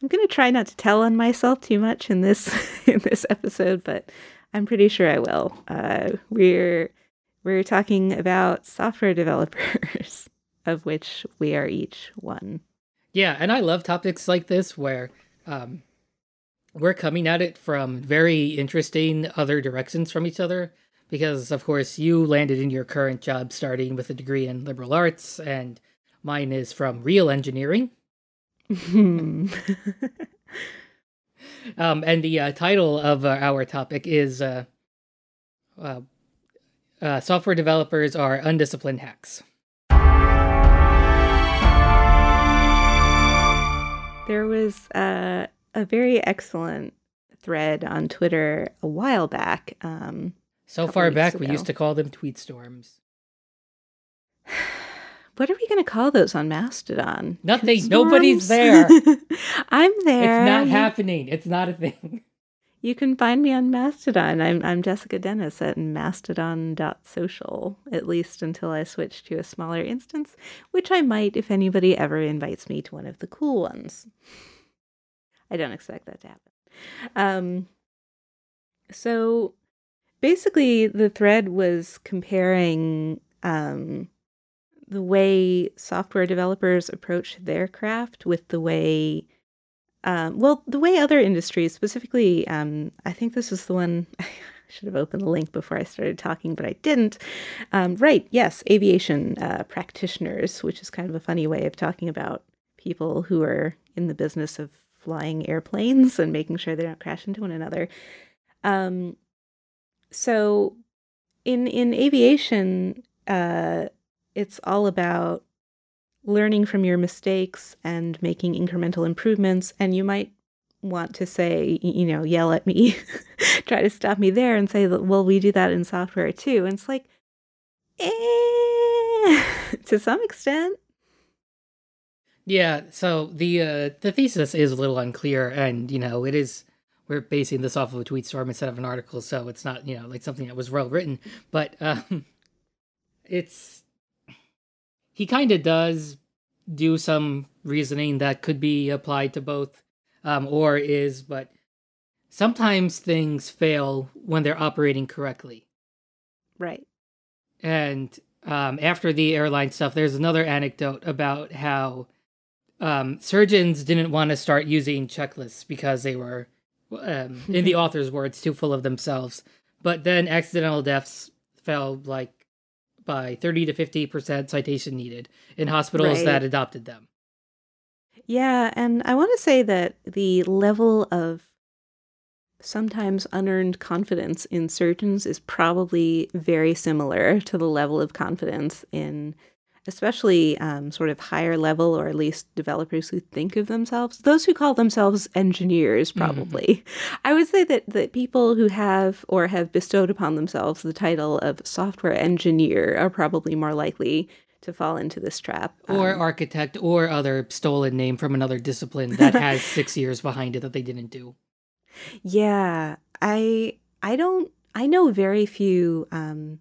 I'm going to try not to tell on myself too much in this in this episode, but I'm pretty sure I will. Uh, we're we're talking about software developers, of which we are each one. Yeah, and I love topics like this where um, we're coming at it from very interesting other directions from each other. Because, of course, you landed in your current job starting with a degree in liberal arts, and mine is from real engineering. um, and the uh, title of uh, our topic is uh, uh, uh, Software Developers Are Undisciplined Hacks. There was uh, a very excellent thread on Twitter a while back. Um, so far back, ago. we used to call them tweet storms. What are we going to call those on Mastodon? Nothing. Nobody's there. I'm there. It's not happening. It's not a thing. You can find me on Mastodon. I'm I'm Jessica Dennis at mastodon.social, at least until I switch to a smaller instance, which I might if anybody ever invites me to one of the cool ones. I don't expect that to happen. Um, so basically, the thread was comparing um, the way software developers approach their craft with the way um, well, the way other industries, specifically, um, I think this is the one. I should have opened the link before I started talking, but I didn't. Um, right, yes, aviation uh, practitioners, which is kind of a funny way of talking about people who are in the business of flying airplanes and making sure they don't crash into one another. Um, so, in in aviation, uh, it's all about learning from your mistakes and making incremental improvements. And you might want to say, you know, yell at me, try to stop me there and say, well, we do that in software too. And it's like, eh, to some extent. Yeah, so the uh, the thesis is a little unclear, and you know it is we're basing this off of a tweet storm instead of an article, so it's not you know like something that was well written, but um, it's he kind of does do some reasoning that could be applied to both, um, or is, but sometimes things fail when they're operating correctly. Right. And um, after the airline stuff, there's another anecdote about how um, surgeons didn't want to start using checklists because they were, um, in the author's words, too full of themselves. But then accidental deaths fell like by 30 to 50% citation needed in hospitals right. that adopted them. Yeah, and I want to say that the level of sometimes unearned confidence in surgeons is probably very similar to the level of confidence in especially um, sort of higher level or at least developers who think of themselves those who call themselves engineers mm-hmm. probably mm-hmm. i would say that that people who have or have bestowed upon themselves the title of software engineer are probably more likely to fall into this trap or um, architect or other stolen name from another discipline that has six years behind it that they didn't do yeah i i don't i know very few um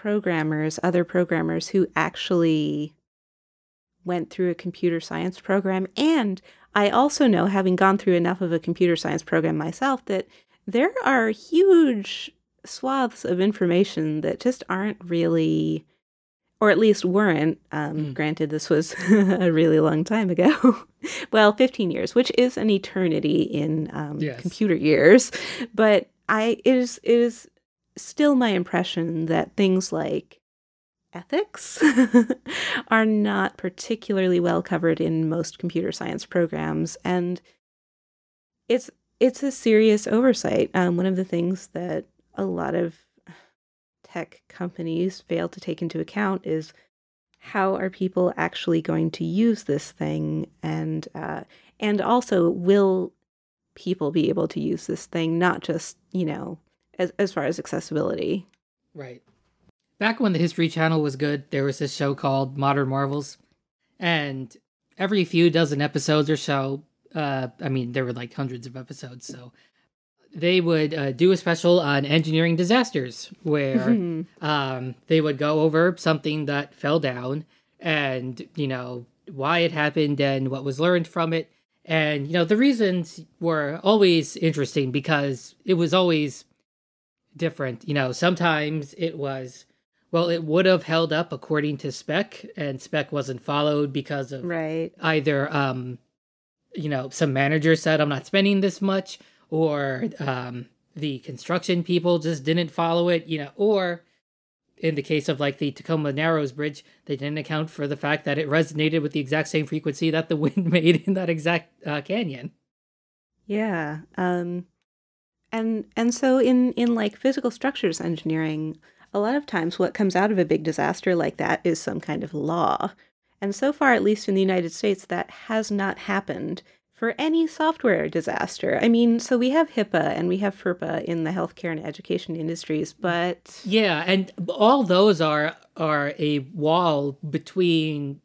programmers, other programmers who actually went through a computer science program. And I also know, having gone through enough of a computer science program myself, that there are huge swaths of information that just aren't really, or at least weren't. Um, mm. Granted, this was a really long time ago. well, 15 years, which is an eternity in um, yes. computer years. But I, it is, it is still my impression that things like ethics are not particularly well covered in most computer science programs and it's it's a serious oversight. Um, one of the things that a lot of tech companies fail to take into account is how are people actually going to use this thing and uh, and also will people be able to use this thing not just you know as as far as accessibility. Right. Back when the History Channel was good, there was this show called Modern Marvels, and every few dozen episodes or so, uh, I mean, there were like hundreds of episodes, so they would uh, do a special on engineering disasters where um, they would go over something that fell down and you know why it happened and what was learned from it And you know, the reasons were always interesting because it was always different. You know, sometimes it was well, it would have held up according to spec, and spec wasn't followed because of right. either um, you know, some manager said I'm not spending this much, or um, the construction people just didn't follow it, you know, or in the case of like the Tacoma Narrows Bridge, they didn't account for the fact that it resonated with the exact same frequency that the wind made in that exact uh, canyon. Yeah. Um, and and so in in like physical structures engineering, a lot of times what comes out of a big disaster like that is some kind of law. And so far, at least in the United States, that has not happened for any software disaster. I mean, so we have HIPAA and we have FERPA in the healthcare and education industries, but yeah, and all those are are a wall between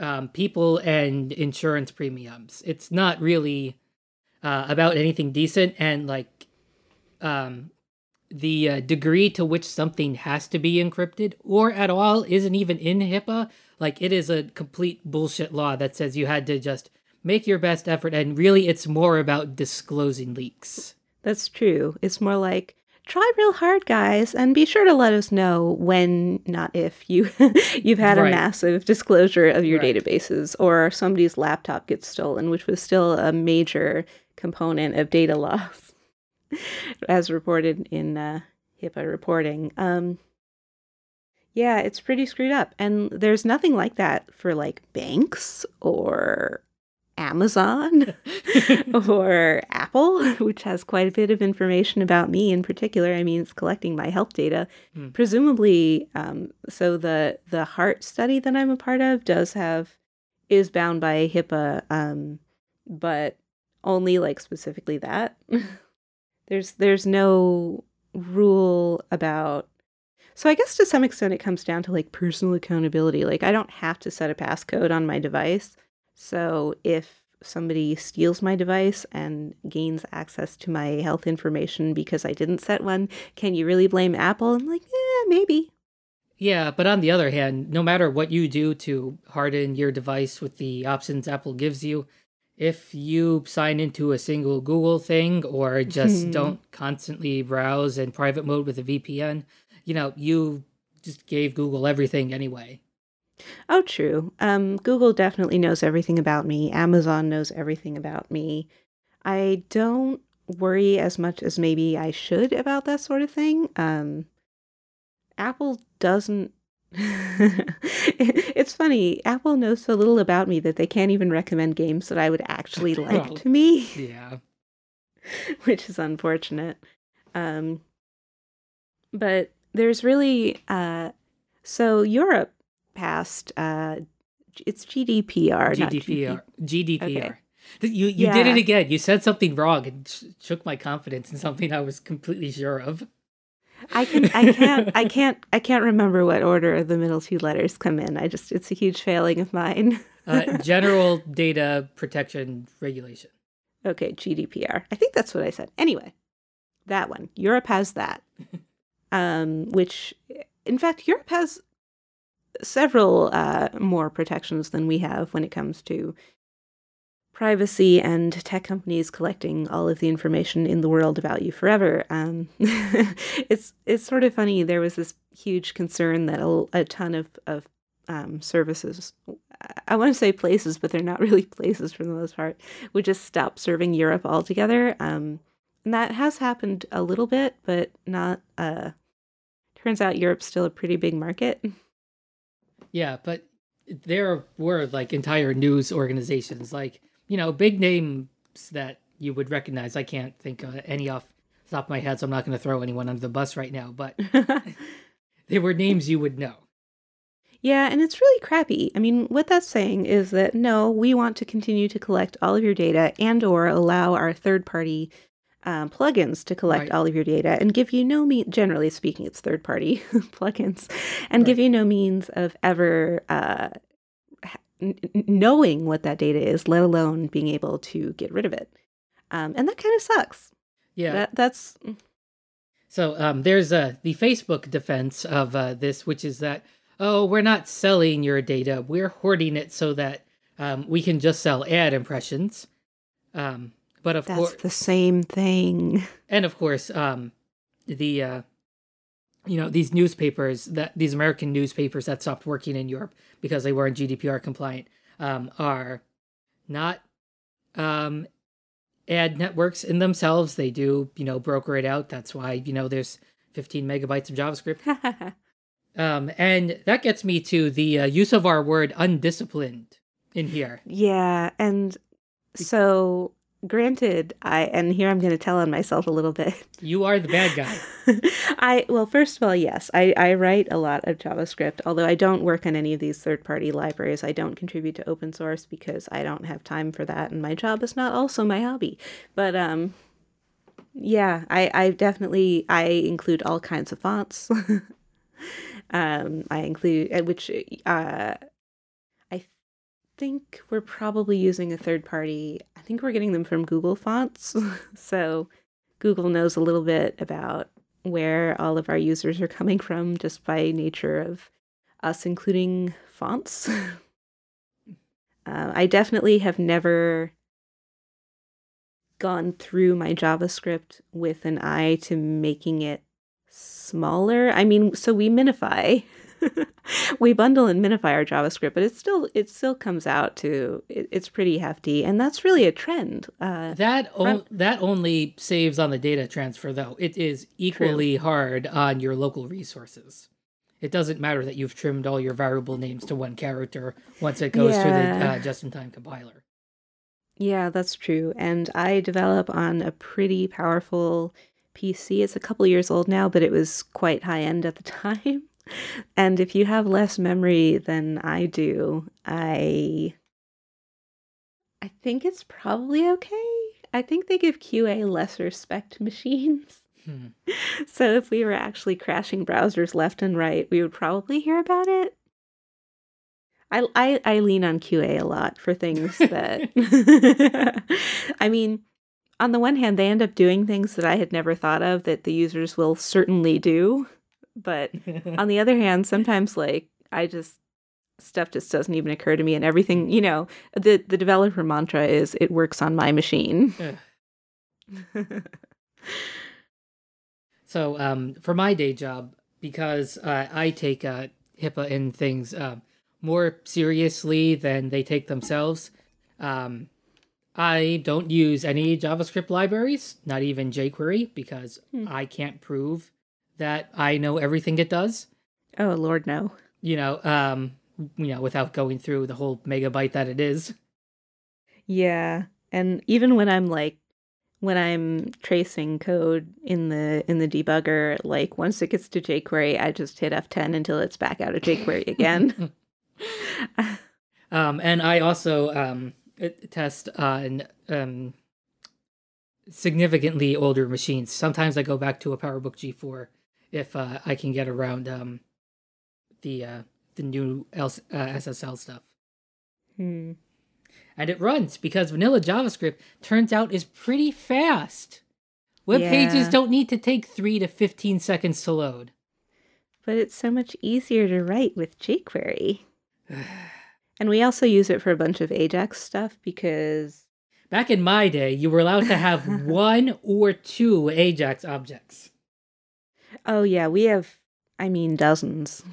um, people and insurance premiums. It's not really uh, about anything decent, and like um, the uh, degree to which something has to be encrypted or at all isn't even in HIPAA. Like it is a complete bullshit law that says you had to just make your best effort, and really, it's more about disclosing leaks. That's true. It's more like try real hard, guys, and be sure to let us know when, not if you you've had right. a massive disclosure of your right. databases or somebody's laptop gets stolen, which was still a major component of data loss, as reported in uh, HIPAA reporting. Um, yeah, it's pretty screwed up, and there's nothing like that for like banks or Amazon or Apple, which has quite a bit of information about me in particular. I mean, it's collecting my health data. Hmm. Presumably, um, so the the heart study that I'm a part of does have is bound by HIPAA, um, but only like specifically that. There's there's no rule about so I guess to some extent it comes down to like personal accountability. Like I don't have to set a passcode on my device. So if somebody steals my device and gains access to my health information because I didn't set one, can you really blame Apple? I'm like, yeah, maybe. Yeah, but on the other hand, no matter what you do to harden your device with the options Apple gives you, if you sign into a single Google thing or just don't constantly browse in private mode with a VPN, you know, you just gave Google everything anyway. Oh, true. Um, Google definitely knows everything about me. Amazon knows everything about me. I don't worry as much as maybe I should about that sort of thing. Um, Apple doesn't. it's funny. Apple knows so little about me that they can't even recommend games that I would actually like to me. Yeah. Which is unfortunate. Um, but there's really uh, so Europe passed uh, it's GDPR, GDPR, GDPR. Okay. You you yeah. did it again. You said something wrong and sh- shook my confidence in something I was completely sure of. I can I can't I can't I can't remember what order the middle two letters come in. I just it's a huge failing of mine. uh, General Data Protection Regulation. Okay, GDPR. I think that's what I said. Anyway, that one. Europe has that. Um, which in fact Europe has several uh, more protections than we have when it comes to privacy and tech companies collecting all of the information in the world about you forever. Um, it's it's sort of funny. There was this huge concern that a, a ton of of um, services, I want to say places, but they're not really places for the most part, would just stop serving Europe altogether. Um, and that has happened a little bit, but not. Uh, turns out Europe's still a pretty big market. Yeah, but there were like entire news organizations, like you know, big names that you would recognize. I can't think of any off the top of my head, so I'm not going to throw anyone under the bus right now. But they were names you would know. Yeah, and it's really crappy. I mean, what that's saying is that no, we want to continue to collect all of your data and or allow our third party um, plugins to collect right. all of your data and give you no means, generally speaking, it's third party plugins, and right. give you no means of ever uh, knowing what that data is, let alone being able to get rid of it. Um, and that kind of sucks. Yeah. That, that's. Mm. So um, there's uh, the Facebook defense of uh, this, which is that, oh, we're not selling your data, we're hoarding it so that um, we can just sell ad impressions. Um, but of That's course, the same thing. and of course, um, the uh, you know these newspapers that these American newspapers that stopped working in Europe because they weren't GDPR compliant um, are not um, ad networks in themselves. They do you know broker it out. That's why you know there's 15 megabytes of JavaScript. Um, and that gets me to the uh, use of our word undisciplined in here. yeah, and so granted, I and here I'm going to tell on myself a little bit. You are the bad guy. I well, first of all, yes, I, I write a lot of JavaScript. Although I don't work on any of these third-party libraries, I don't contribute to open source because I don't have time for that, and my job is not also my hobby. But um, yeah, I I definitely I include all kinds of fonts. um, I include uh, which uh, think we're probably using a third party. I think we're getting them from Google Fonts, so. Google knows a little bit about where all of our users are coming from just by nature of us including fonts. uh, I definitely have never gone through my JavaScript with an eye to making it smaller. I mean, so we minify. we bundle and minify our JavaScript, but it still it still comes out to it, it's pretty hefty, and that's really a trend. Uh, That o- that only saves on the data transfer, though. It is equally hard on your local resources. It doesn't matter that you've trimmed all your variable names to one character once it goes through the uh, just-in-time compiler. Yeah, that's true. And I develop on a pretty powerful PC. It's a couple years old now, but it was quite high end at the time. And if you have less memory than I do, I I think it's probably okay. I think they give QA lesser spec machines. Hmm. So if we were actually crashing browsers left and right, we would probably hear about it. I, I, I lean on QA a lot for things that. I mean, on the one hand, they end up doing things that I had never thought of that the users will certainly do. But on the other hand, sometimes like I just stuff just doesn't even occur to me and everything, you know, the the developer mantra is it works on my machine. So, um, for my day job, because uh, I take uh, HIPAA and things uh, more seriously than they take themselves, um, I don't use any JavaScript libraries, not even jQuery, because Hmm. I can't prove that I know everything it does. oh lord no. You know, um, you know, without going through the whole megabyte that it is. Yeah. And even when I'm like when I'm tracing code in the in the debugger, like once it gets to jQuery, I just hit F10 until it's back out of jQuery again. Um, and I also um, uh, test on um, significantly older machines. Sometimes I go back to a PowerBook G4 if uh, I can get around um, the uh, the new L- uh, SSL stuff. Hmm. And it runs because vanilla JavaScript turns out is pretty fast. Web pages don't need to take three to fifteen seconds to load. But it's so much easier to write with jQuery. And we also use it for a bunch of Ajax stuff because Back in my day, you were allowed to have one or two Ajax objects. Oh yeah, we have I mean dozens.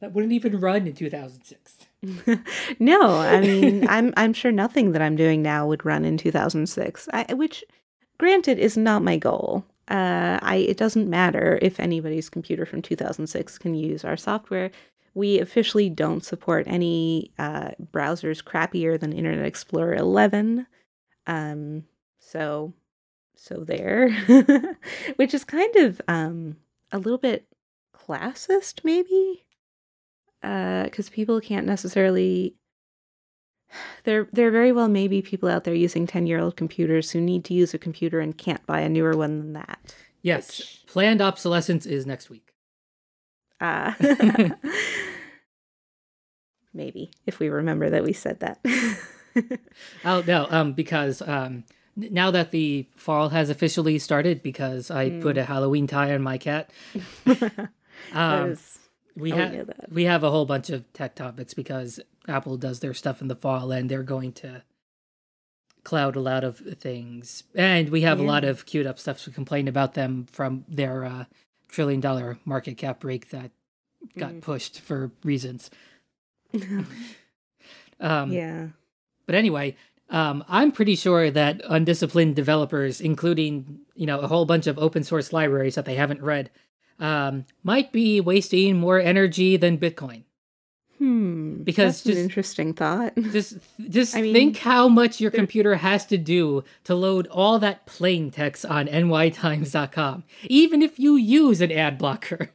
That wouldn't even run in 2006. no, I mean, I'm I'm sure nothing that I'm doing now would run in 2006. I, which, granted, is not my goal. Uh, I it doesn't matter if anybody's computer from 2006 can use our software. We officially don't support any uh, browsers crappier than Internet Explorer 11. Um, so, so there, which is kind of um a little bit classist, maybe because people can't necessarily there there are very well may be people out there using 10 year old computers who need to use a computer and can't buy a newer one than that Yes, Which- planned obsolescence is next week. uh, maybe if we remember that we said that Oh no, um, because um, now that the fall has officially started, because I Mm. put a Halloween tie on my cat, um, is- we have we have a whole bunch of tech topics because Apple does their stuff in the fall and they're going to cloud a lot of things, and we have Yeah. a lot of queued up stuff to complain about them from their uh, trillion dollar market cap break that got Mm. pushed for reasons. Um, yeah. But anyway, um, I'm pretty sure that undisciplined developers, including you know a whole bunch of open source libraries that they haven't read, um, might be wasting more energy than Bitcoin. Hmm. Because That's an just- interesting thought. Just, just I mean, think how much your computer has to do to load all that plain text on nytimes.com, even if you use an ad blocker.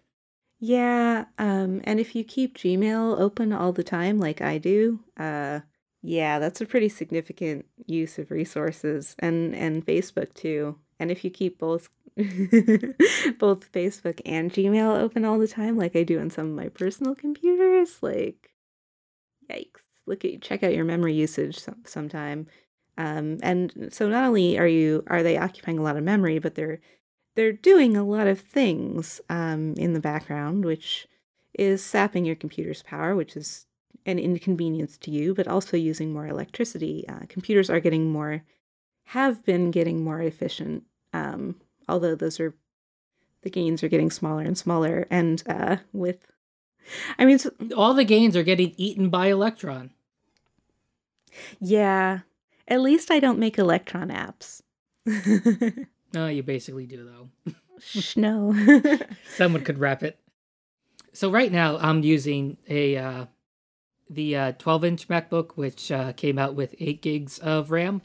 Yeah, um, and if you keep Gmail open all the time, like I do, uh, yeah, that's a pretty significant use of resources, and and Facebook too. And if you keep both both Facebook and Gmail open all the time, like I do on some of my personal computers, like yikes! Look at check out your memory usage some, sometime. Um, and so not only are you are they occupying a lot of memory, but they're they're doing a lot of things um, in the background, which is sapping your computer's power, which is an inconvenience to you, but also using more electricity. Uh, computers are getting more, have been getting more efficient, um, although those are, the gains are getting smaller and smaller. And uh, with, I mean, All the gains are getting eaten by Electron. yeah, at least I don't make Electron apps. No, you basically do though. Shh, no. Someone could wrap it. So right now I'm using a uh, the uh, 12 inch MacBook, which uh, came out with eight gigs of RAM,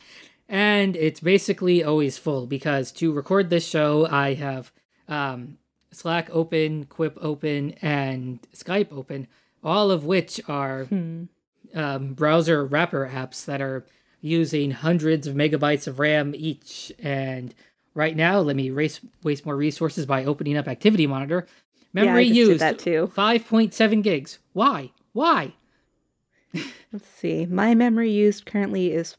and it's basically always full because to record this show I have um, Slack open, Quip open, and Skype open, all of which are Hmm. um, browser wrapper apps that are using hundreds of megabytes of RAM each. And right now, let me race, waste more resources by opening up Activity Monitor. Memory did used that too. 5.7 gigs. Why? Why? Let's see. My memory used currently is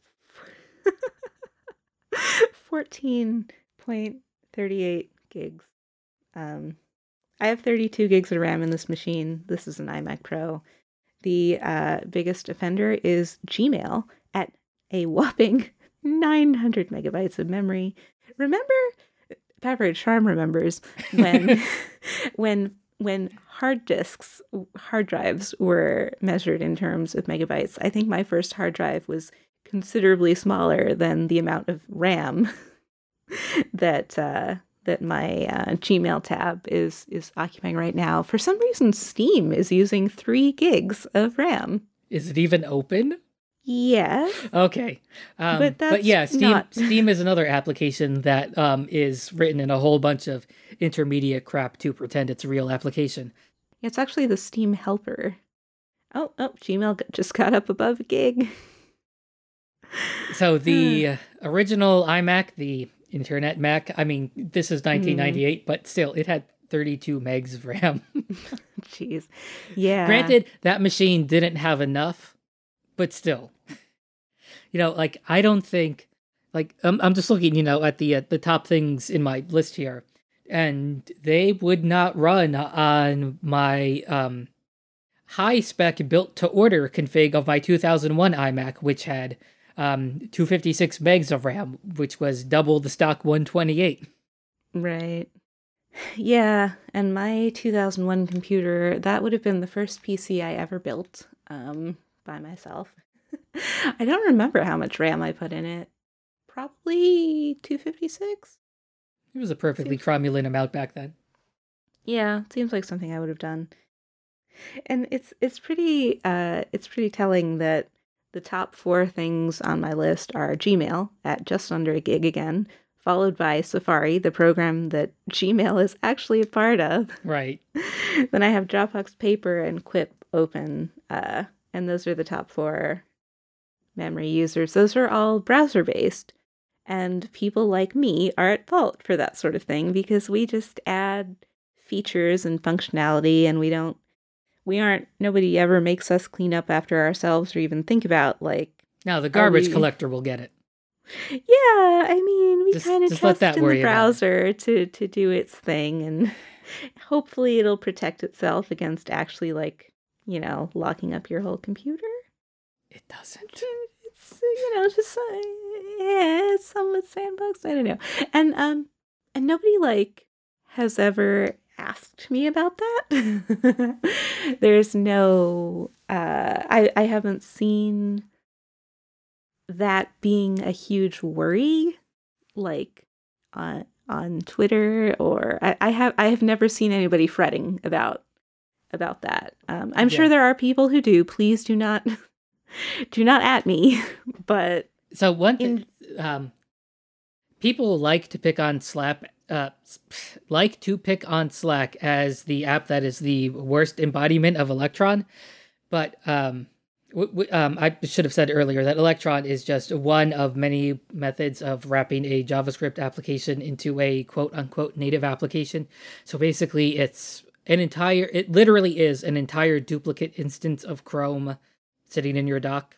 14.38 gigs. Um, I have 32 gigs of RAM in this machine. This is an iMac Pro. The uh, biggest offender is Gmail at a whopping 900 megabytes of memory. Remember, Pepperidge Farm remembers when when when hard disks, hard drives were measured in terms of megabytes. I think my first hard drive was considerably smaller than the amount of RAM that uh, that my uh, Gmail tab is is occupying right now. For some reason, Steam is using three gigs of RAM. Is it even open? Yes. Okay. Um, But but yeah, Steam not- Steam is another application that um, is written in a whole bunch of intermediate crap to pretend it's a real application. It's actually the Steam helper. Oh, oh, Gmail just got up above a gig. So the uh, original iMac, the Internet Mac, I mean, this is 1998, but still, it had 32 megs of RAM. Jeez. Yeah. Granted, that machine didn't have enough, but still, you know, like I don't think, like I'm, I'm just looking, you know, at the uh, the top things in my list here, and they would not run on my um high spec built to order config of my 2001 iMac, which had um 256 megs of RAM, which was double the stock 128. Right. Yeah, and my 2001 computer, that would have been the first PC I ever built um, by myself. I don't remember how much RAM I put in it. Probably 256? It was a perfectly Seems- cromulent amount back then. Yeah, seems like something I would have done. And it's it's pretty uh it's pretty telling that the top four things on my list are Gmail at just under a gig again, followed by Safari, the program that Gmail is actually a part of. Right. then I have Dropbox Paper and Quip open, uh, and those are the top four memory users. Those are all browser based, and people like me are at fault for that sort of thing because we just add features and functionality, and we don't. We aren't. Nobody ever makes us clean up after ourselves or even think about like. Now the garbage we- collector will get it. Yeah, I mean, we kind of trust in the browser to to do its thing, and hopefully it'll protect itself against actually like you know locking up your whole computer. It doesn't. It's you know just uh, some with sandbox. I don't know. And um and nobody like has ever asked me about that. There's no uh I I haven't seen that being a huge worry like on on Twitter or I, I have I have never seen anybody fretting about about that. Um, I'm yeah. sure there are people who do. Please do not do not at me. But so one thing, in... um, people like to pick on Slack. Uh, like to pick on Slack as the app that is the worst embodiment of Electron, but um, w- w- um, I should have said earlier that Electron is just one of many methods of wrapping a JavaScript application into a quote unquote native application. So basically, it's an entire it literally is an entire duplicate instance of Chrome sitting in your dock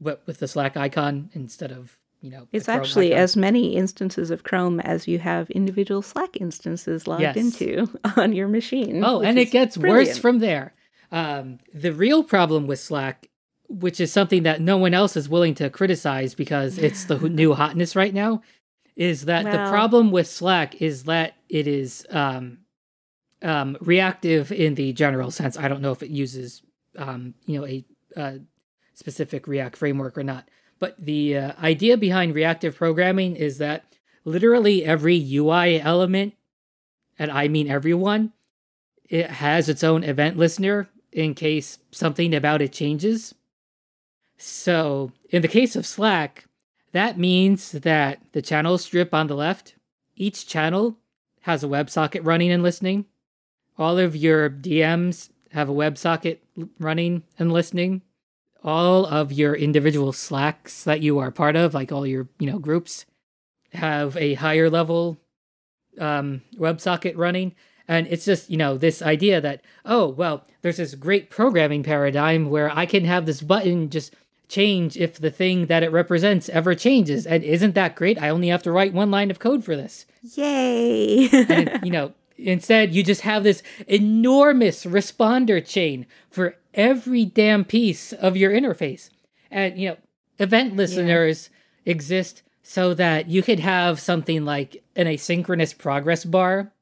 but with the Slack icon instead of you know it's actually icon. as many instances of Chrome as you have individual Slack instances logged yes. into on your machine. Oh, and it gets brilliant. worse from there. Um, the real problem with Slack, which is something that no one else is willing to criticize because it's the new hotness right now, is that well, the problem with Slack is that it is um, um, reactive in the general sense. I don't know if it uses, um, you know, a, a, specific React framework or not. But the uh, idea behind reactive programming is that literally every UI element, and I mean everyone, it has its own event listener in case something about it changes. So in the case of Slack, that means that the channel strip on the left, each channel has a WebSocket running and listening all of your DMs have a WebSocket running and listening. All of your individual Slacks that you are part of, like all your you know groups, have a higher level um, WebSocket running. And it's just, you know, this idea that, oh, well, there's this great programming paradigm where I can have this button just change if the thing that it represents ever changes. And isn't that great? I only have to write one line of code for this. Yay. and, you know, Instead, you just have this enormous responder chain for every damn piece of your interface. And, you know, event listeners yeah. exist so that you could have something like an asynchronous progress bar,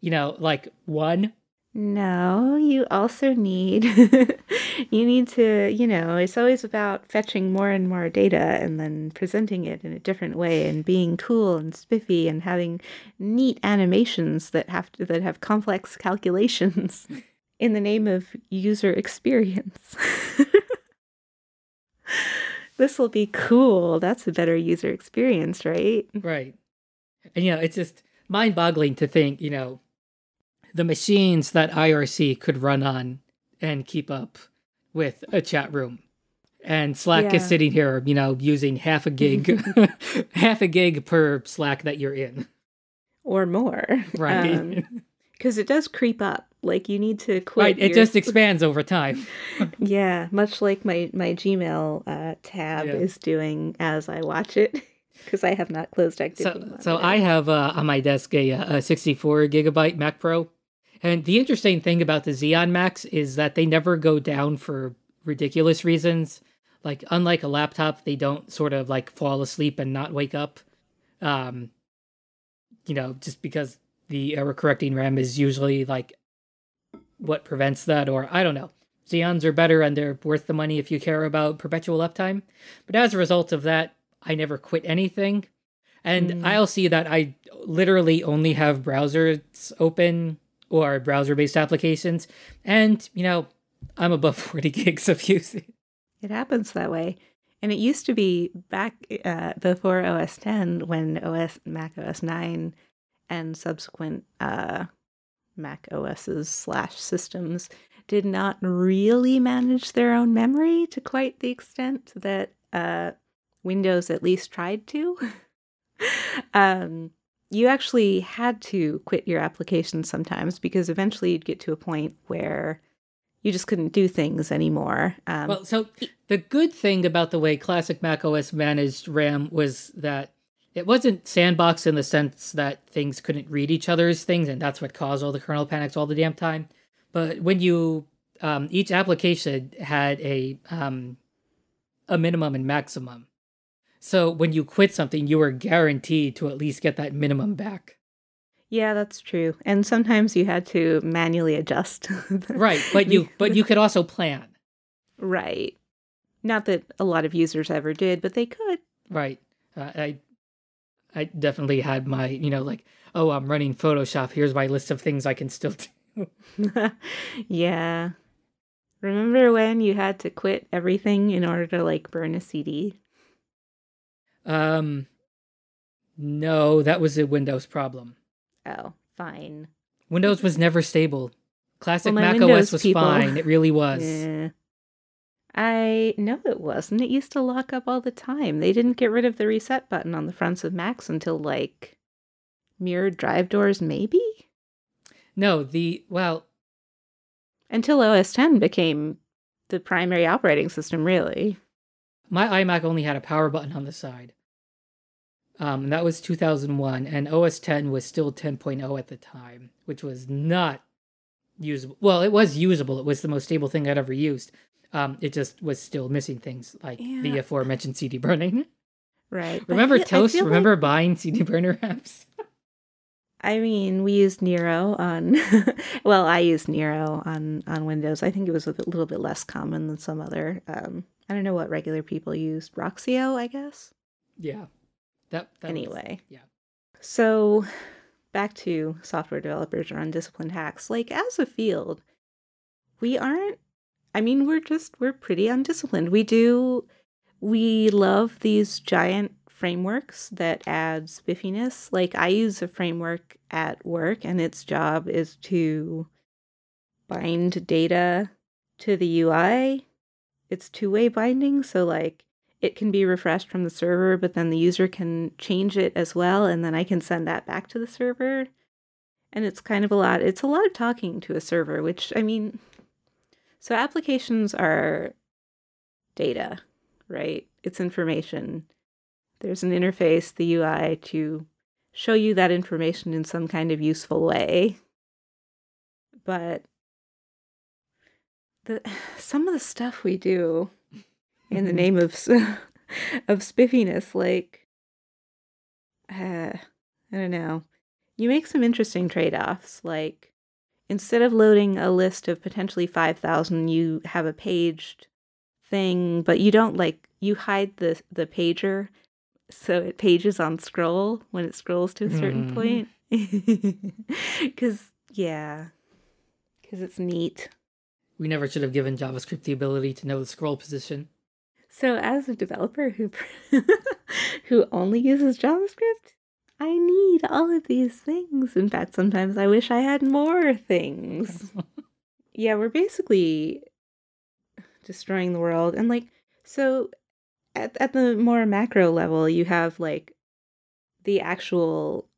you know, like one no, you also need you need to, you know, it's always about fetching more and more data and then presenting it in a different way and being cool and spiffy and having neat animations that have to, that have complex calculations in the name of user experience. this will be cool. That's a better user experience, right? Right. And you know, it's just mind-boggling to think, you know, the machines that IRC could run on and keep up with a chat room. And Slack yeah. is sitting here, you know, using half a gig, half a gig per Slack that you're in, or more, right? Because um, it does creep up. Like you need to quit. Right, it your... just expands over time. yeah, much like my my Gmail uh, tab yeah. is doing as I watch it because I have not closed activity. So, so I have uh, on my desk a, a 64 gigabyte Mac Pro, and the interesting thing about the Xeon Macs is that they never go down for ridiculous reasons. Like unlike a laptop, they don't sort of like fall asleep and not wake up. Um, you know, just because the error correcting RAM is usually like what prevents that, or I don't know. Xeons are better and they're worth the money if you care about perpetual uptime. But as a result of that, I never quit anything. And mm. I'll see that I literally only have browsers open or browser based applications. And, you know, I'm above 40 gigs of usage. It happens that way. And it used to be back uh, before OS 10 when OS Mac OS 9 and subsequent uh, Mac OSs slash systems did not really manage their own memory to quite the extent that uh, Windows at least tried to. um, you actually had to quit your application sometimes because eventually you'd get to a point where you just couldn't do things anymore. Um, well, so the good thing about the way classic Mac OS managed RAM was that it wasn't sandbox in the sense that things couldn't read each other's things, and that's what caused all the kernel panics all the damn time. But when you um, each application had a um, a minimum and maximum, So when you quit something, you were guaranteed to at least get that minimum back. Yeah, that's true. And sometimes you had to manually adjust. right, but you but you could also plan. Right. Not that a lot of users ever did, but they could. Right. Uh, I I definitely had my, you know, like, oh, I'm running Photoshop. Here's my list of things I can still do. yeah. Remember when you had to quit everything in order to like burn a CD? Um, no, that was a Windows problem. Oh, fine. Windows was never stable. Classic well, Mac OS was people... fine. It really was. Yeah. I know it wasn't. It used to lock up all the time. They didn't get rid of the reset button on the fronts of Macs until like mirrored drive doors, maybe? No, the well until OS 10 became the primary operating system, really. My iMac only had a power button on the side. Um, and that was 2001, and OS 10 was still 10.0 at the time, which was not usable. Well, it was usable. It was the most stable thing I'd ever used. Um, it just was still missing things like yeah. the aforementioned CD burning. Right. Remember feel, Toast? Remember like... buying CD burner apps? I mean, we used Nero on. well, I used Nero on on Windows. I think it was a bit, little bit less common than some other. Um, I don't know what regular people used. Roxio, I guess. Yeah. That, that anyway. Was, yeah. So, back to software developers or undisciplined hacks. Like as a field, we aren't. I mean, we're just we're pretty undisciplined. We do. We love these giant frameworks that add spiffiness. Like I use a framework at work, and its job is to bind data to the UI. It's two way binding, so like it can be refreshed from the server, but then the user can change it as well, and then I can send that back to the server. And it's kind of a lot. It's a lot of talking to a server, which I mean, so applications are data, right? It's information. There's an interface, the UI, to show you that information in some kind of useful way. But the some of the stuff we do in the mm-hmm. name of of spiffiness, like uh, I don't know. You make some interesting trade-offs, like instead of loading a list of potentially 5000 you have a paged thing but you don't like you hide the the pager so it pages on scroll when it scrolls to a certain mm. point. Because, yeah, because it's neat. We never should have given JavaScript the ability to know the scroll position. So, as a developer who who only uses JavaScript, I need all of these things. In fact, sometimes I wish I had more things. yeah, we're basically destroying the world, and like, so at, at the more macro level, you have like the actual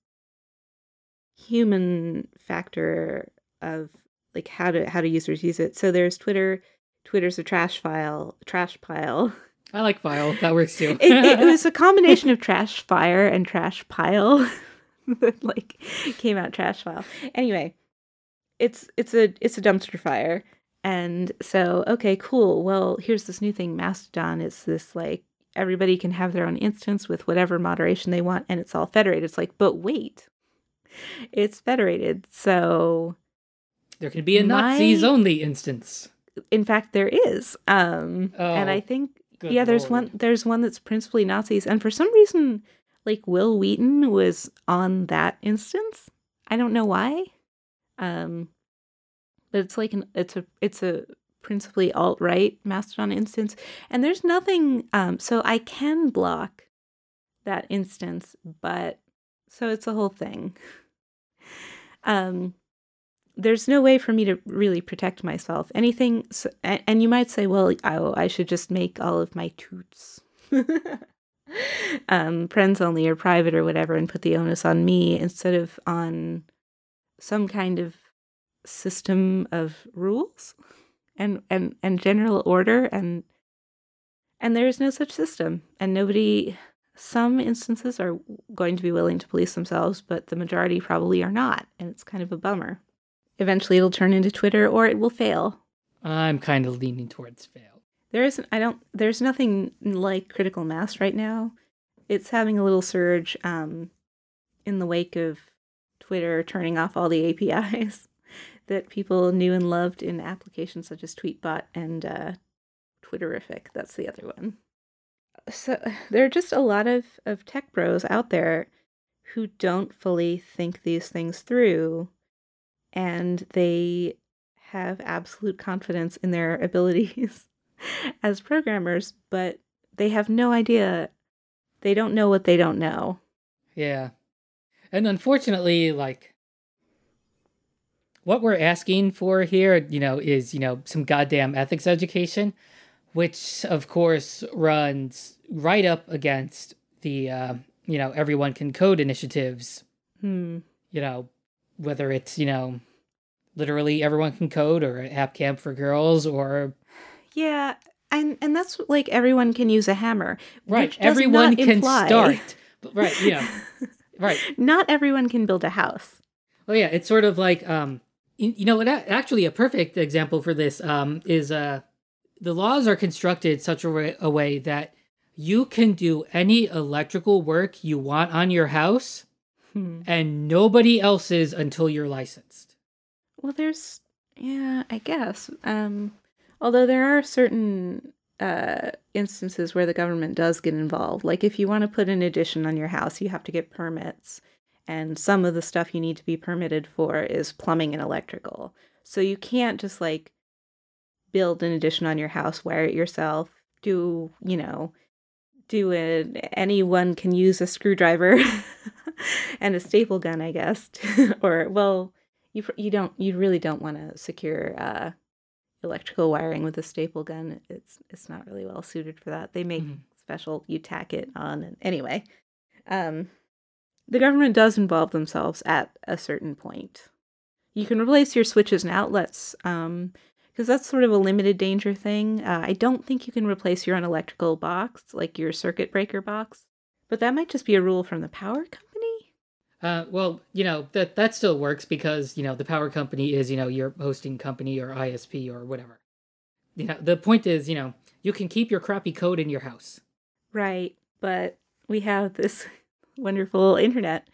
human factor of like how to how do users use it. So there's Twitter. Twitter's a trash file, trash pile. I like file. That works too. it, it, was a combination of trash fire and trash pile that like came out trash file. Anyway, it's it's a it's a dumpster fire. And so, okay, cool. Well, here's this new thing Mastodon. It's this like everybody can have their own instance with whatever moderation they want and it's all federated. It's like, but wait, it's federated. So there can be a my... Nazis only instance. In fact, there is. Um, oh, and I think, yeah, there's Lord. one, there's one that's principally Nazis. And for some reason, like Wil Wheaton was on that instance. I don't know why. Um, but it's like an, it's a, it's a principally alt right Mastodon instance. And there's nothing, um, so I can block that instance, but so it's a whole thing. Um, there's no way for me to really protect myself. Anything, so, and, and you might say, well, oh, I should just make all of my toots. um, friends only or private or whatever, and put the onus on me instead of on some kind of system of rules and and and general order and and there is no such system and nobody some instances are going to be willing to police themselves but the majority probably are not and it's kind of a bummer eventually it'll turn into twitter or it will fail i'm kind of leaning towards fail there isn't i don't there's nothing like critical mass right now it's having a little surge um, in the wake of Twitter turning off all the APIs that people knew and loved in applications such as Tweetbot and uh, Twitterrific. That's the other one. So there are just a lot of, of tech bros out there who don't fully think these things through and they have absolute confidence in their abilities as programmers, but they have no idea. They don't know what they don't know. Yeah. And unfortunately, like, what we're asking for here, you know, is, you know, some goddamn ethics education, which of course runs right up against the, uh, you know, everyone can code initiatives. Hmm. You know, whether it's, you know, literally everyone can code or app camp for girls or yeah and and that's like everyone can use a hammer right everyone can imply... start right yeah right. Not everyone can build a house. Oh yeah it's sort of like um you know actually a perfect example for this um is uh the laws are constructed such a way, a way that you can do any electrical work you want on your house hmm. and nobody else's until you're licensed well, there's yeah, I guess. Um, although there are certain uh, instances where the government does get involved. Like if you want to put an addition on your house, you have to get permits, and some of the stuff you need to be permitted for is plumbing and electrical. So you can't just like build an addition on your house, wire it yourself, do you know, do it. Anyone can use a screwdriver and a staple gun, I guess, or well you you don't you really don't want to secure uh, electrical wiring with a staple gun. It's it's not really well suited for that. They make mm-hmm. special you tack it on and anyway. Um, the government does involve themselves at a certain point. You can replace your switches and outlets um, because that's sort of a limited danger thing. Uh, I don't think you can replace your own electrical box, like your circuit breaker box, but that might just be a rule from the power company. Uh, well, you know that that still works because you know the power company is you know your hosting company or ISP or whatever. You know the point is you know you can keep your crappy code in your house. Right, but we have this wonderful internet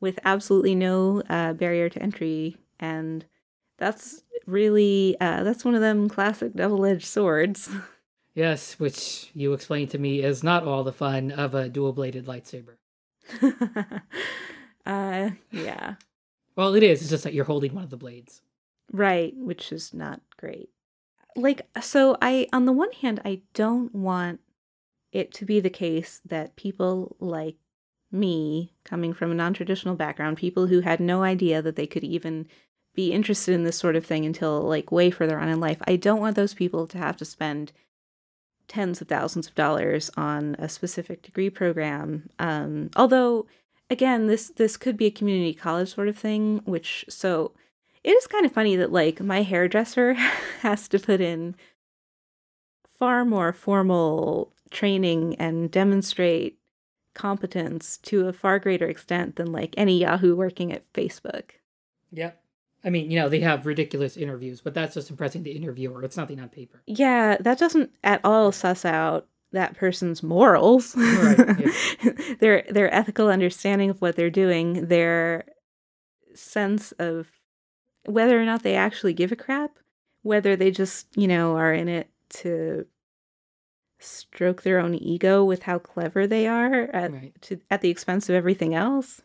with absolutely no uh, barrier to entry, and that's really uh, that's one of them classic double-edged swords. Yes, which you explained to me is not all the fun of a dual-bladed lightsaber. Uh, yeah. Well, it is. It's just that you're holding one of the blades. Right, which is not great. Like, so I, on the one hand, I don't want it to be the case that people like me, coming from a non traditional background, people who had no idea that they could even be interested in this sort of thing until like way further on in life, I don't want those people to have to spend tens of thousands of dollars on a specific degree program. Um, although, again, this this could be a community college sort of thing, which so it is kind of funny that like my hairdresser has to put in far more formal training and demonstrate competence to a far greater extent than like any Yahoo working at Facebook. Yeah. I mean, you know, they have ridiculous interviews, but that's just impressing the interviewer. It's nothing on paper. Yeah, that doesn't at all suss out that person's morals, right, yeah. their their ethical understanding of what they're doing, their sense of whether or not they actually give a crap, whether they just, you know, are in it to stroke their own ego with how clever they are at right. to, at the expense of everything else.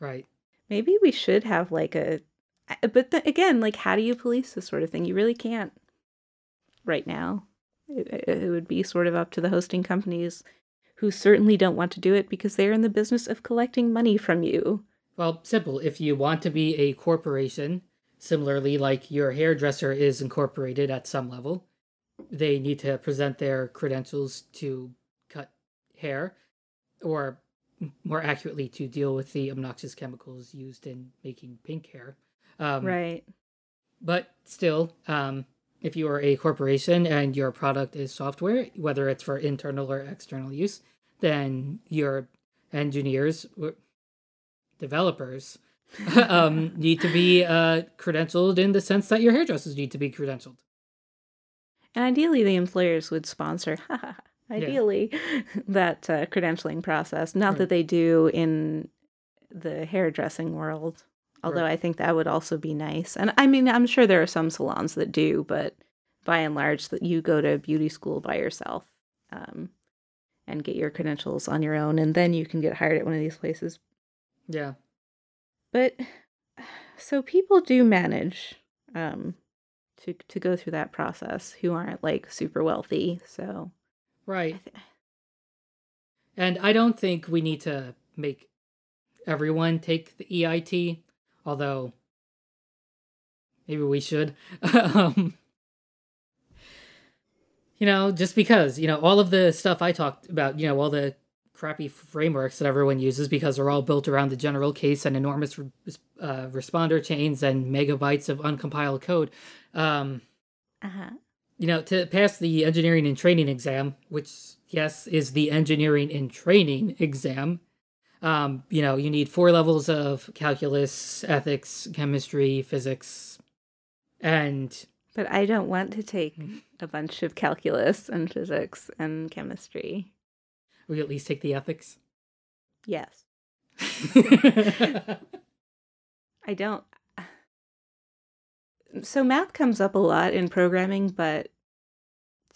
Right. Maybe we should have like a Uh, but the, again, like how do you police this sort of thing? You really can't right now. It, it would be sort of up to the hosting companies who certainly don't want to do it because they're in the business of collecting money from you. Well, simple. If you want to be a corporation, similarly, like your hairdresser is incorporated at some level, they need to present their credentials to cut hair, or more accurately, to deal with the obnoxious chemicals used in making pink hair. Um, right. But still, um, if you are a corporation and your product is software, whether it's for internal or external use, then your engineers, developers, um, need to be uh, credentialed in the sense that your hairdressers need to be credentialed. And ideally, the employers would sponsor ideally, that uh, credentialing process. Not Right. that they do in the hairdressing world, although Right. I think that would also be nice. And I mean, I'm sure there are some salons that do, but by and large, that you go to beauty school by yourself um, and get your credentials on your own, and then you can get hired at one of these places. Yeah. But so people do manage um, to to go through that process who aren't like super wealthy. So Right. And I don't think we need to make everyone take the EIT, although maybe we should. um, you know, just because, you know, all of the stuff I talked about, you know, all the crappy frameworks that everyone uses because they're all built around the general case and enormous re- uh, responder chains and megabytes of uncompiled code. Um, uh-huh. you know, to pass the engineering and training exam, which yes is the engineering and training exam, um, you know, you need four levels of calculus, ethics, chemistry, physics, and But I don't want to take Mhm. a bunch of calculus and physics and chemistry. we at least take the ethics. Yes. I don't. So math comes up a lot in programming, but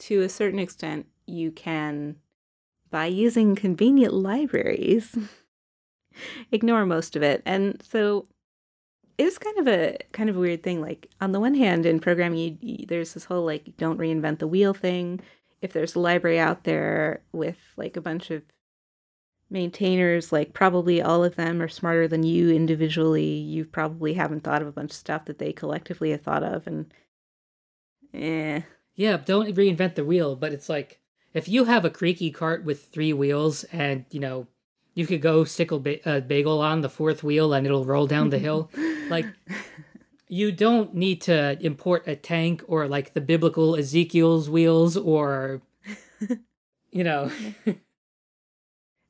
to a certain extent, you can, by using convenient libraries, ignore most of it. And so it was kind of a kind of a weird thing. Like on the one hand, in programming, you, you, there's this whole like don't reinvent the wheel thing. If there's a library out there with like a bunch of maintainers, like probably all of them are smarter than you individually. You probably haven't thought of a bunch of stuff that they collectively have thought of, and eh, yeah, don't reinvent the wheel, but it's like if you have a creaky cart with three wheels and, you know, you could go stick a ba- a bagel on the fourth wheel and it'll roll down the hill. Like, you don't need to import a tank or like the biblical Ezekiel's wheels or you know.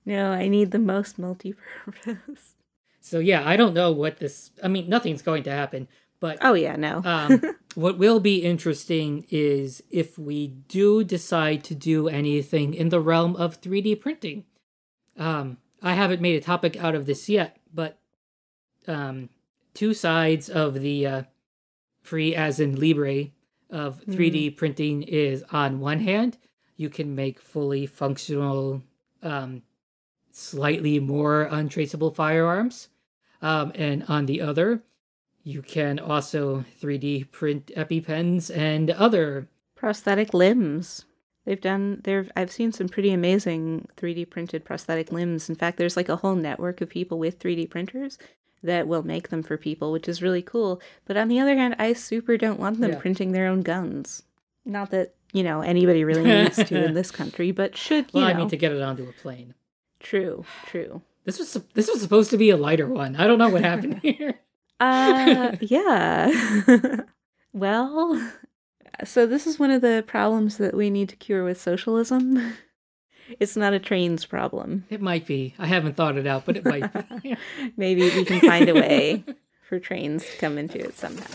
no, I need the most multi-purpose. So yeah, I don't know what this I mean nothing's going to happen, but Oh yeah, no. um what will be interesting is if we do decide to do anything in the realm of 3D printing. Um I haven't made a topic out of this yet, but um two sides of the uh free as in libre of 3d printing is on one hand you can make fully functional um slightly more untraceable firearms um and on the other you can also 3d print epipens and other prosthetic limbs. They've done there I've seen some pretty amazing 3D printed prosthetic limbs. In fact, there's like a whole network of people with 3D printers that will make them for people, which is really cool. But on the other hand, I super don't want them Yeah. printing their own guns. Not that, you know, anybody really needs to in this country, but should, you well know. i mean to get it onto a plane True, true. this was this was supposed to be a lighter one i don't know what happened here Uh, yeah. well, so this is one of the problems that we need to cure with socialism. It's not a trains problem. it might be i haven't thought it out but it might be Maybe we can find a way for trains to come into it somehow.